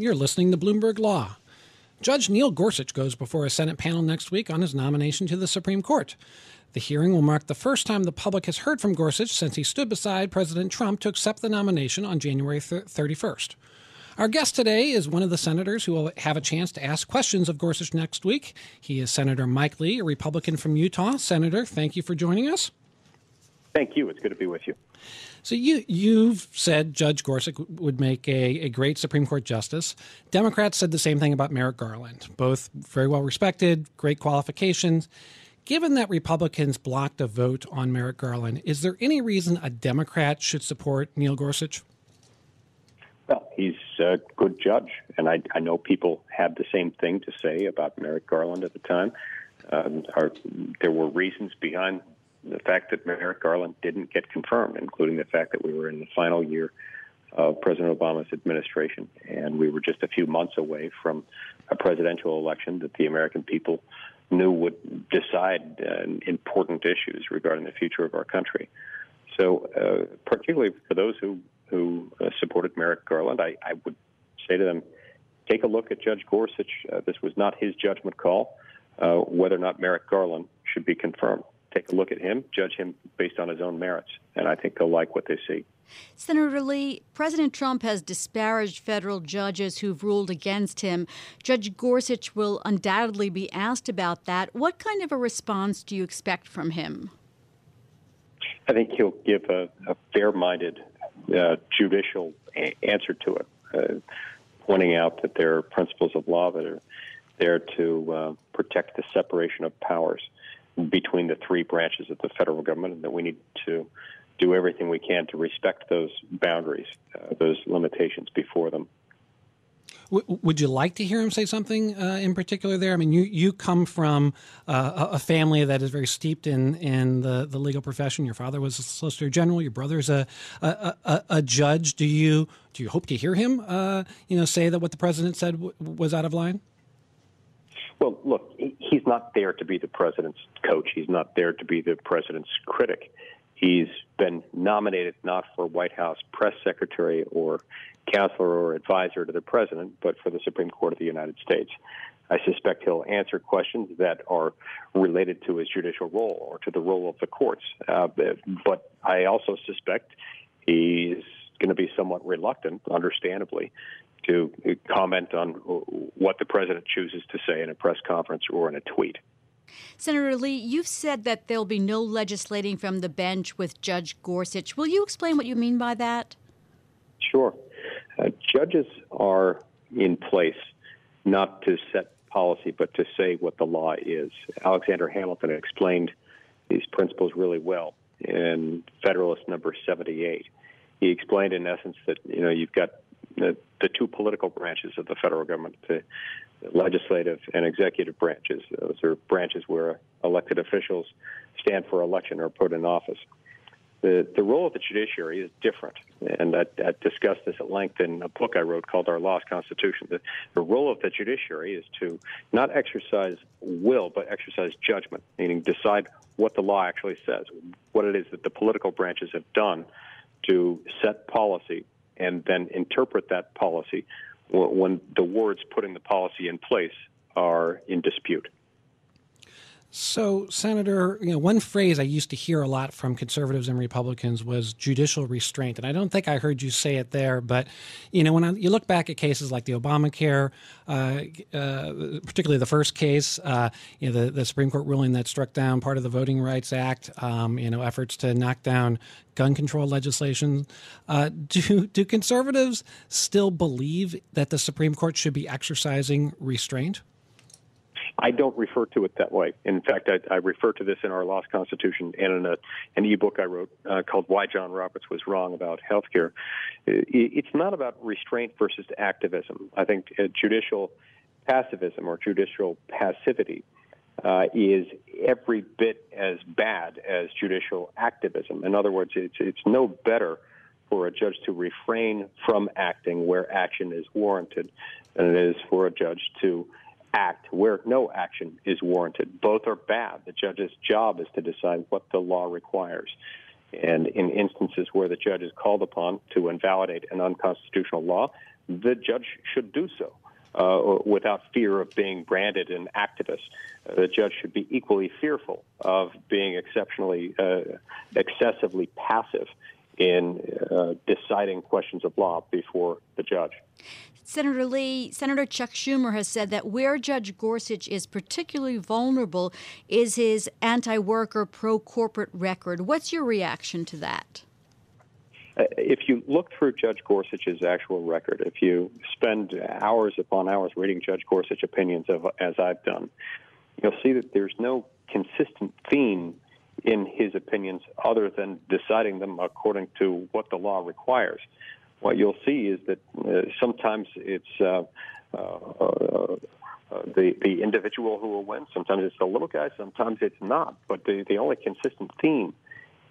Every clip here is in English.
You're listening to Bloomberg Law. Judge Neil Gorsuch goes before a Senate panel next week on his nomination to the Supreme Court. The hearing will mark the first time the public has heard from Gorsuch since he stood beside President Trump to accept the nomination on January 31st. Our guest today is one of the senators who will have a chance to ask questions of Gorsuch next week. He is Senator Mike Lee, a Republican from Utah. Senator, thank you for joining us. Thank you. It's good to be with you. So you you've said Judge Gorsuch would make a, a great Supreme Court justice. Democrats said the same thing about Merrick Garland. Both very well respected, great qualifications. Given that Republicans blocked a vote on Merrick Garland, is there any reason a Democrat should support Neil Gorsuch? Well, he's a good judge, and I, I know people had the same thing to say about Merrick Garland at the time. Um, our, there were reasons behind the fact that Merrick Garland didn't get confirmed, including the fact that we were in the final year of President Obama's administration, and we were just a few months away from a presidential election that the American people knew would decide uh, important issues regarding the future of our country. So, uh, particularly for those who who uh, supported Merrick Garland, I, I, would say to them, take a look at Judge Gorsuch. Uh, this was not his judgment call uh, whether or not Merrick Garland should be confirmed take a look at him, judge him based on his own merits, and I think they'll like what they see. Senator Lee, President Trump has disparaged federal judges who've ruled against him. Judge Gorsuch will undoubtedly be asked about that. What kind of a response do you expect from him? I think he'll give a, a fair minded uh, judicial a- answer to it, uh, pointing out that there are principles of law that are there to uh, protect the separation of powers between the three branches of the federal government, and that we need to do everything we can to respect those boundaries, uh, those limitations before them. would you like to hear him say something uh, in particular there? I mean, you, you come from uh, a family that is very steeped in, in the, the legal profession. Your father was a solicitor general. Your brother's a, a, a, a judge. Do you do you hope to hear him, uh, you know, say that what the president said w- was out of line? Well, look, he's not there to be the president's coach. He's not there to be the president's critic. He's been nominated not for White House press secretary or counselor or advisor to the president, but for the Supreme Court of the United States. I suspect he'll answer questions that are related to his judicial role or to the role of the courts. Uh, but I also suspect he's going to be somewhat reluctant, understandably, to comment on what the president chooses to say in a press conference or in a tweet. Senator Lee, you've said that there'll be no legislating from the bench with Judge Gorsuch. Will you explain what you mean by that? Sure. Uh, judges are in place not to set policy, but to say what the law is. Alexander Hamilton explained these principles really well in Federalist number 78. He explained, in essence, that you know you've got the, two political branches of the federal government, the legislative and executive branches. Those are branches where elected officials stand for election or put in office. The, the role of the judiciary is different, and I, I discussed this at length in a book I wrote called Our Lost Constitution. The, the role of the judiciary is to not exercise will, but exercise judgment, meaning decide what the law actually says, what it is that the political branches have done to set policy and then interpret that policy when the words putting the policy in place are in dispute. So, Senator, you know, one phrase I used to hear a lot from conservatives and Republicans was judicial restraint, and I don't think I heard you say it there. But you know, when I, you look back at cases like the Obamacare, uh, uh, particularly the first case, uh, you know, the, the, Supreme Court ruling that struck down part of the Voting Rights Act, um, you know, efforts to knock down gun control legislation. Uh, do do conservatives still believe that the Supreme Court should be exercising restraint? I don't refer to it that way. In fact, I, I refer to this in our Lost Constitution and in a, an ebook I wrote uh, called "Why John Roberts Was Wrong About Healthcare." It, it's not about restraint versus activism. I think uh, judicial passivism or judicial passivity uh, is every bit as bad as judicial activism. In other words, it's it's no better for a judge to refrain from acting where action is warranted than it is for a judge to act where no action is warranted. Both are bad. The judge's job is to decide what the law requires. And in instances where the judge is called upon to invalidate an unconstitutional law, the judge should do so. Uh, without fear of being branded an activist. The judge should be equally fearful of being exceptionally, uh, excessively passive in uh, deciding questions of law before the judge. Senator Lee, Senator Chuck Schumer has said that where Judge Gorsuch is particularly vulnerable is his anti worker, pro corporate record. What's your reaction to that? Uh, if you look through Judge Gorsuch's actual record, if you spend hours upon hours reading Judge Gorsuch opinions, of, as I've done, you'll see that there's no consistent theme in his opinions other than deciding them according to what the law requires. What you'll see is that uh, sometimes it's uh, uh, uh, the the individual who will win. Sometimes it's the little guy. Sometimes it's not. But the the only consistent theme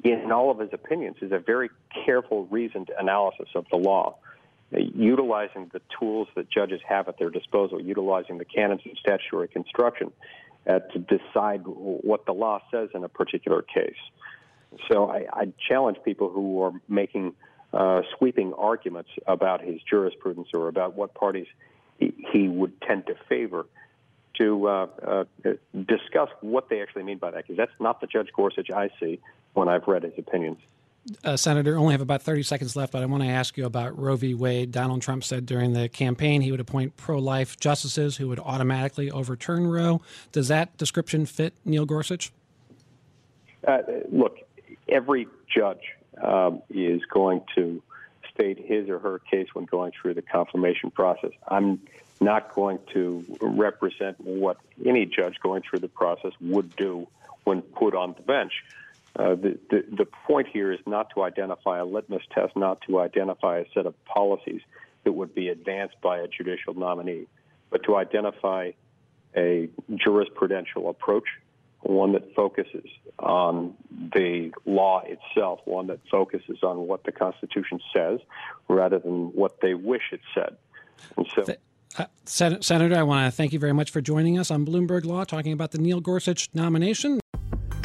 in all of his opinions is a very careful, reasoned analysis of the law, utilizing the tools that judges have at their disposal, utilizing the canons of statutory construction uh, to decide what the law says in a particular case. So I, I challenge people who are making uh, sweeping arguments about his jurisprudence or about what parties he, he would tend to favor to uh, uh, discuss what they actually mean by that, because that's not the Judge Gorsuch I see when I've read his opinions. Uh, Senator, only have about 30 seconds left, but I want to ask you about Roe v. Wade. Donald Trump said during the campaign he would appoint pro life justices who would automatically overturn Roe. Does that description fit Neil Gorsuch? Uh, look, every judge um, is going to state his or her case when going through the confirmation process. I'm not going to represent what any judge going through the process would do when put on the bench. Uh, the, the, the point here is not to identify a litmus test, not to identify a set of policies that would be advanced by a judicial nominee, but to identify a jurisprudential approach, one that focuses on the law itself, one that focuses on what the Constitution says rather than what they wish it said. And so. Uh, Senator, I want to thank you very much for joining us on Bloomberg Law, talking about the Neil Gorsuch nomination.